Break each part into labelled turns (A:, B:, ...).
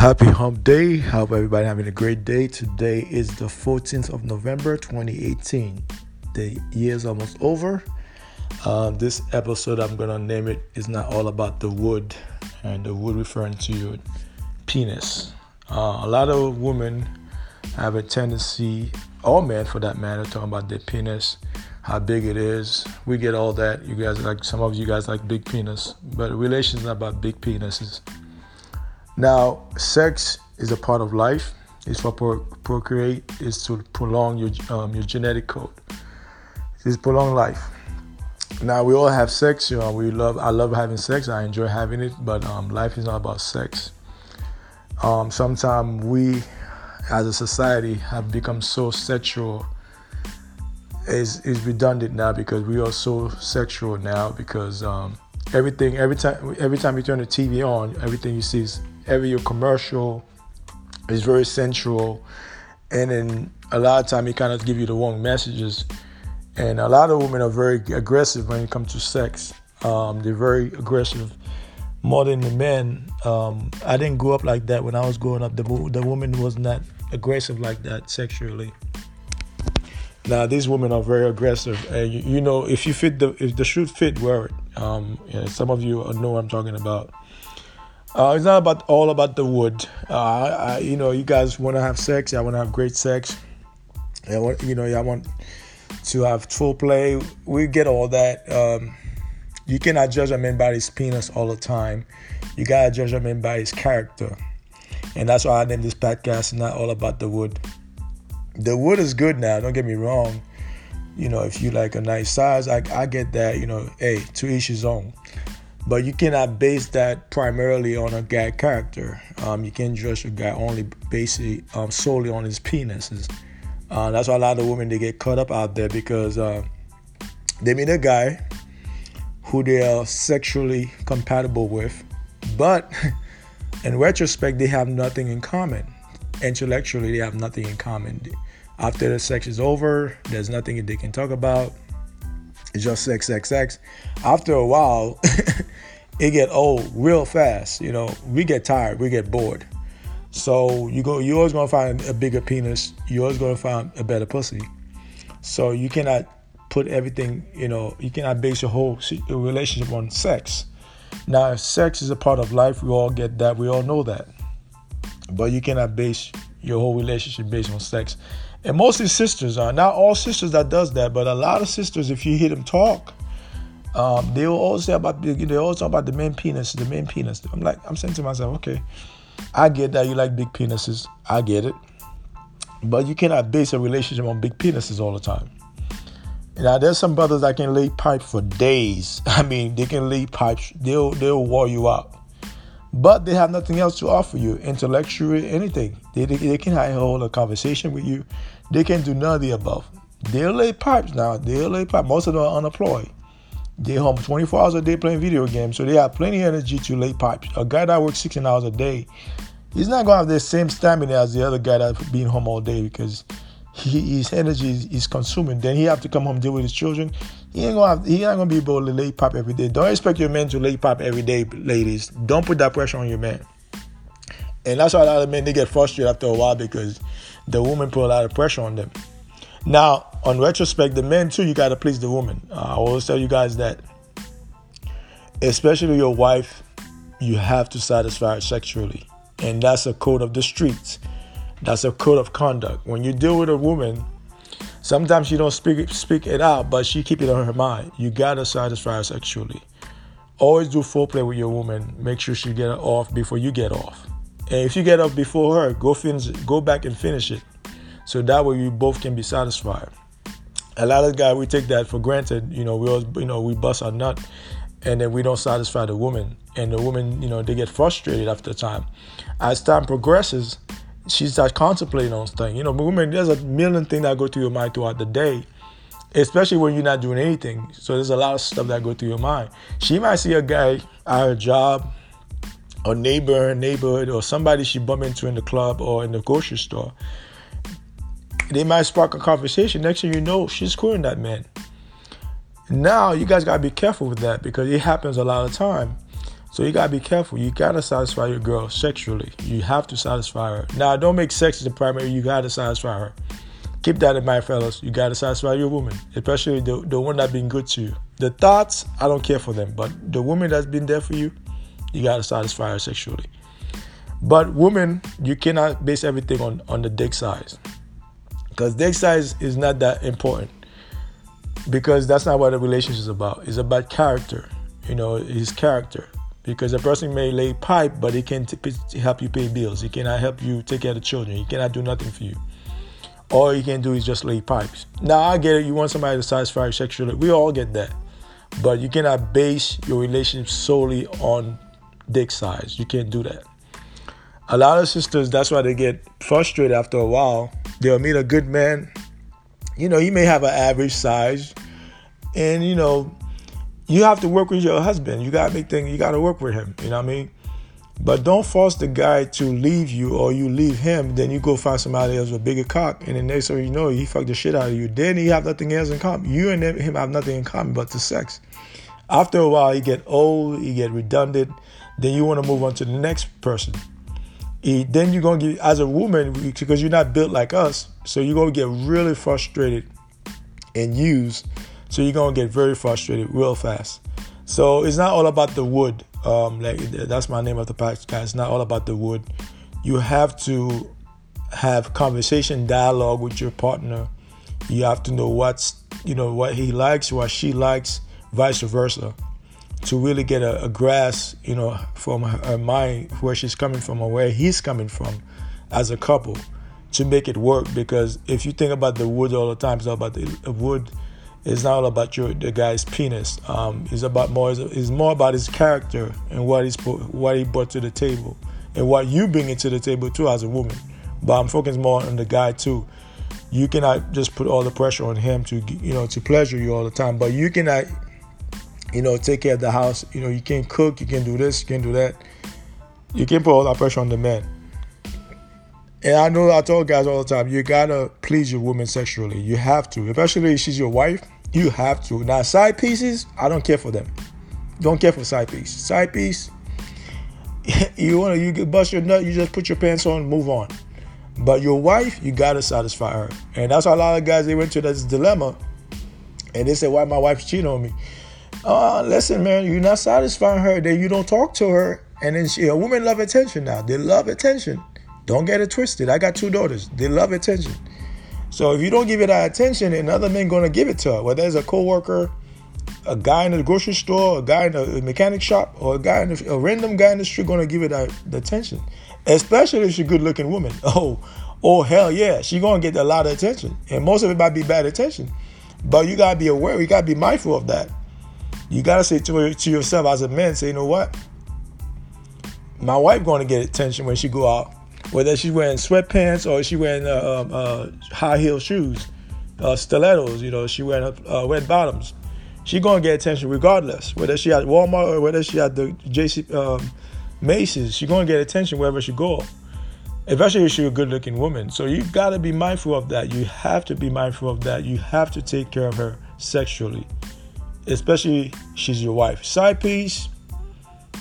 A: Happy Hump Day. Hope everybody having a great day. Today is the 14th of November 2018. The year is almost over. Uh, this episode, I'm to name it, is not all about the wood, and the wood referring to your penis. Uh, a lot of women have a tendency, all men for that matter, talking about their penis, how big it is. We get all that. You guys like, some of you guys like big penis, but relations not about big penises. Now, sex is a part of life. It's for pro- procreate. It's to prolong your um, your genetic code. It's prolong life. Now we all have sex. You know, we love. I love having sex. I enjoy having it. But um, life is not about sex. Um, Sometimes we, as a society, have become so sexual. Is is redundant now because we are so sexual now because um, everything every time every time you turn the TV on, everything you see is every commercial is very sensual, and then a lot of time it kind of give you the wrong messages. And a lot of women are very aggressive when it comes to sex. Um, they're very aggressive, more than the men. Um, I didn't grow up like that when I was growing up. The the woman was not aggressive like that sexually. Now these women are very aggressive, and you, you know if you fit the if the shoe fit, wear it. Um, yeah, some of you know what I'm talking about. Uh, it's not about all about the wood. Uh, I, you know, you guys want to have sex. I want to have great sex. I want, you know, I want to have full play. We get all that. Um, you cannot judge a man by his penis all the time. You gotta judge a man by his character, and that's why I named this podcast. Not all about the wood. The wood is good now. Don't get me wrong. You know, if you like a nice size, I, I get that. You know, hey, to each his own. But you cannot base that primarily on a guy character. Um, you can't judge a guy only basically um, solely on his penises. Uh, that's why a lot of women they get caught up out there because uh, they meet a guy who they are sexually compatible with, but in retrospect they have nothing in common. Intellectually, they have nothing in common. After the sex is over, there's nothing they can talk about. It's just sex, sex, sex. After a while, it get old real fast. You know, we get tired, we get bored. So you go, you're always gonna find a bigger penis. You're always gonna find a better pussy. So you cannot put everything. You know, you cannot base your whole relationship on sex. Now, sex is a part of life, we all get that. We all know that. But you cannot base your whole relationship based on sex. And mostly sisters are not all sisters that does that, but a lot of sisters, if you hear them talk, um, they will always say about they always talk about the main penis, the main penis. I'm like, I'm saying to myself, okay, I get that you like big penises, I get it, but you cannot base a relationship on big penises all the time. Now there's some brothers that can lay pipe for days. I mean, they can lay pipes. They'll they'll wore you out, but they have nothing else to offer you intellectually, anything. They they, they can hold a conversation with you. They can do none of the above. They'll lay pipes now. They'll lay pipes Most of them are unemployed. They home 24 hours a day playing video games, so they have plenty of energy to lay pipes. A guy that works 16 hours a day, he's not gonna have the same stamina as the other guy that's being home all day because he, his energy is, is, consuming. Then he have to come home deal with his children. He ain't gonna have, he ain't gonna be able to lay pop every day. Don't expect your man to lay pop every day, ladies. Don't put that pressure on your man. And that's why a lot of men they get frustrated after a while because the woman put a lot of pressure on them. Now, on retrospect, the men too, you gotta please the woman. I always tell you guys that, especially your wife, you have to satisfy her sexually, and that's a code of the streets. That's a code of conduct. When you deal with a woman, sometimes she don't speak speak it out, but she keep it on her mind. You gotta satisfy her sexually. Always do foreplay with your woman. Make sure she get off before you get off. And if you get off before her, go finish. Go back and finish it. So that way you both can be satisfied. A lot of guys we take that for granted. You know, we always you know we bust our nut, and then we don't satisfy the woman, and the woman you know they get frustrated after time. As time progresses, she starts contemplating on things. You know, women, there's a million things that go through your mind throughout the day, especially when you're not doing anything. So there's a lot of stuff that go through your mind. She might see a guy at her job, or neighbor neighborhood, or somebody she bump into in the club or in the grocery store they might spark a conversation. Next thing you know, she's courting that man. Now you guys gotta be careful with that because it happens a lot of time. So you gotta be careful. You gotta satisfy your girl sexually. You have to satisfy her. Now, don't make sex the primary. You gotta satisfy her. Keep that in mind, fellas. You gotta satisfy your woman, especially the, the one that's been good to you. The thoughts, I don't care for them, but the woman that's been there for you, you gotta satisfy her sexually. But women, you cannot base everything on on the dick size, because dick size is not that important. Because that's not what a relationship is about. It's about character. You know, his character because a person may lay pipe, but he can't t- help you pay bills. He cannot help you take care of the children. He cannot do nothing for you. All you can do is just lay pipes. Now I get it. You want somebody to satisfy you sexually. We all get that, but you cannot base your relationship solely on dick size. You can't do that. A lot of sisters, that's why they get frustrated after a while. They'll meet a good man. You know, he may have an average size, and you know, you have to work with your husband. You gotta make things. You gotta work with him. You know what I mean? But don't force the guy to leave you or you leave him. Then you go find somebody else with a bigger cock, and then next thing you know, he fucked the shit out of you. Then he have nothing else in common. You and him have nothing in common but the sex. After a while, he get old. He get redundant. Then you want to move on to the next person. Then you're gonna get as a woman because you're not built like us, so you're gonna get really frustrated and used so you're gonna get very frustrated real fast. So it's not all about the wood. Um, like that's my name of the podcast. It's not all about the wood. You have to have conversation, dialogue with your partner. You have to know what's you know what he likes, what she likes, vice versa, to really get a, a grasp, you know, from her, her mind where she's coming from or where he's coming from, as a couple, to make it work. Because if you think about the wood all the time, it's all about the wood it's not all about your the guy's penis. Um, it's about more. It's more about his character and what he's what he brought to the table, and what you bring into the table too as a woman. But I'm focusing more on the guy too. You cannot just put all the pressure on him to you know to pleasure you all the time. But you cannot, you know, take care of the house. You know, you can cook, you can do this, you can do that. You can put all that pressure on the man. And I know I told guys all the time, you gotta please your woman sexually. You have to, especially if she's your wife. You have to. Now, side pieces, I don't care for them. Don't care for side piece. Side piece, you wanna you bust your nut, you just put your pants on, move on. But your wife, you gotta satisfy her, and that's why a lot of guys they went to this dilemma, and they said, "Why my wife cheating on me?" Oh, listen, man, you're not satisfying her. Then you don't talk to her, and then she, a woman love attention now. They love attention. Don't get it twisted. I got two daughters. They love attention. So if you don't give it that attention, another man gonna give it to her. Whether it's a coworker, a guy in the grocery store, a guy in a mechanic shop, or a guy in the, a random guy in the street gonna give it that the attention. Especially if she's a good looking woman. Oh, oh hell yeah, she gonna get a lot of attention. And most of it might be bad attention. But you gotta be aware, you gotta be mindful of that. You gotta say to, to yourself as a man, say, you know what? My wife gonna get attention when she go out whether she's wearing sweatpants or she wearing uh, um, uh, high heel shoes, uh, stilettos, you know, she wearing uh, wet bottoms. She gonna get attention regardless, whether she at Walmart or whether she at the JC um, Macy's. She gonna get attention wherever she go. Especially if she's a good-looking woman. So you gotta be mindful of that. You have to be mindful of that. You have to take care of her sexually, especially she's your wife. Side piece,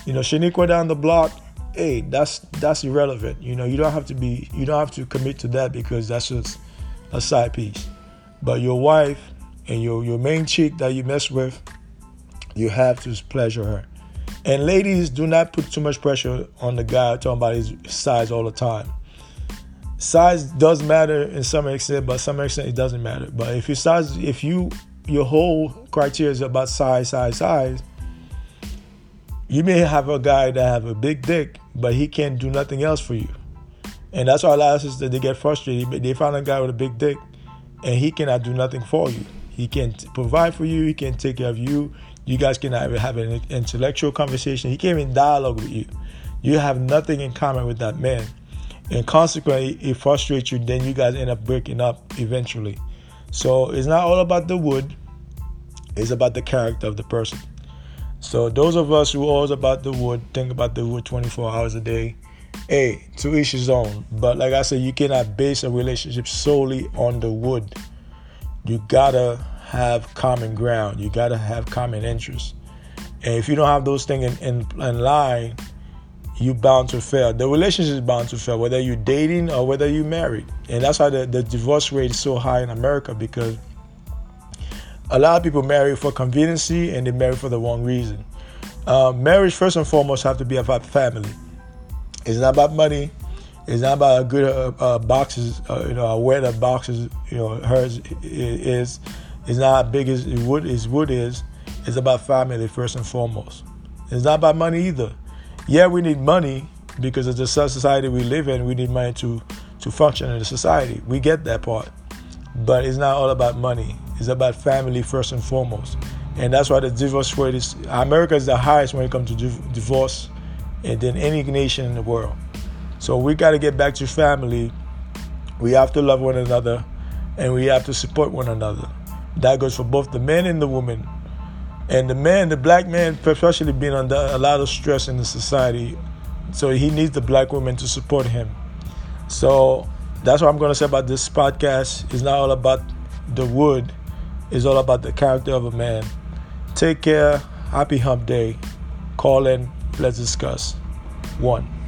A: you know, Shaniqua down the block hey, that's that's irrelevant. You know, you don't have to be you don't have to commit to that because that's just a side piece. But your wife and your your main chick that you mess with, you have to pleasure her. And ladies, do not put too much pressure on the guy talking about his size all the time. Size does matter in some extent, but some extent it doesn't matter. But if your size, if you your whole criteria is about size, size, size, you may have a guy that have a big dick, but he can't do nothing else for you. And that's why a lot of sisters they get frustrated. But They find a guy with a big dick, and he cannot do nothing for you. He can't provide for you. He can't take care of you. You guys cannot even have an intellectual conversation. He can't even dialogue with you. You have nothing in common with that man, and consequently, it frustrates you. Then you guys end up breaking up eventually. So it's not all about the wood. It's about the character of the person. So those of us who always about the wood, think about the wood 24 hours a day. Hey, to each his own. But like I said, you cannot base a relationship solely on the wood. You gotta have common ground. You gotta have common interests. And if you don't have those things in, in, in line, you bound to fail. The relationship is bound to fail, whether you're dating or whether you're married. And that's why the, the divorce rate is so high in America because a lot of people marry for conveniency and they marry for the wrong reason. Uh, marriage, first and foremost, have to be about family. It's not about money. It's not about a good uh, uh, boxes, uh, you know, wear the boxes, you know, hers is. It's not as big as wood as wood is. It's about family first and foremost. It's not about money either. Yeah, we need money because of the society we live in. We need money to to function in the society. We get that part, but it's not all about money. It's about family first and foremost, and that's why the divorce rate is America is the highest when it comes to divorce, eh, and then any nation in the world. So we got to get back to family. We have to love one another, and we have to support one another. That goes for both the men and the women. And the man, the black man, especially being under a lot of stress in the society, so he needs the black woman to support him. So that's what I'm going to say about this podcast. It's not all about the wood, it's all about the character of a man. Take care. Happy hump day. Call in. Let's discuss. One.